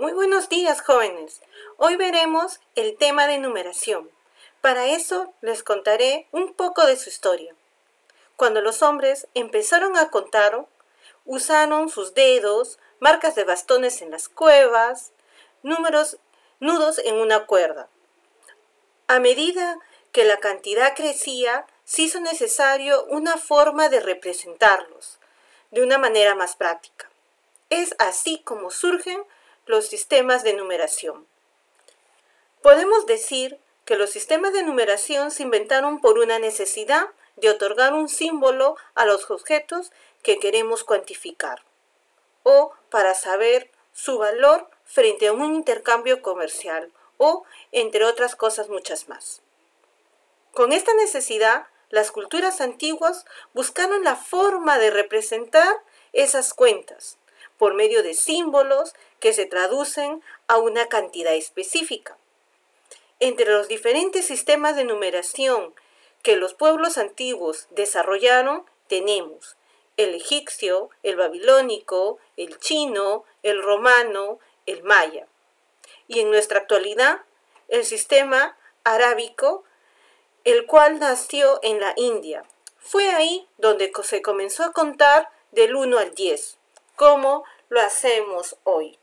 Muy buenos días, jóvenes. Hoy veremos el tema de numeración. Para eso les contaré un poco de su historia. Cuando los hombres empezaron a contar, usaron sus dedos, marcas de bastones en las cuevas, números, nudos en una cuerda. A medida que la cantidad crecía, se hizo necesario una forma de representarlos de una manera más práctica. Es así como surgen los sistemas de numeración. Podemos decir que los sistemas de numeración se inventaron por una necesidad de otorgar un símbolo a los objetos que queremos cuantificar o para saber su valor frente a un intercambio comercial o entre otras cosas muchas más. Con esta necesidad, las culturas antiguas buscaron la forma de representar esas cuentas por medio de símbolos que se traducen a una cantidad específica. Entre los diferentes sistemas de numeración que los pueblos antiguos desarrollaron tenemos el egipcio, el babilónico, el chino, el romano, el maya. Y en nuestra actualidad, el sistema arábico, el cual nació en la India. Fue ahí donde se comenzó a contar del 1 al 10, como lo hacemos hoy.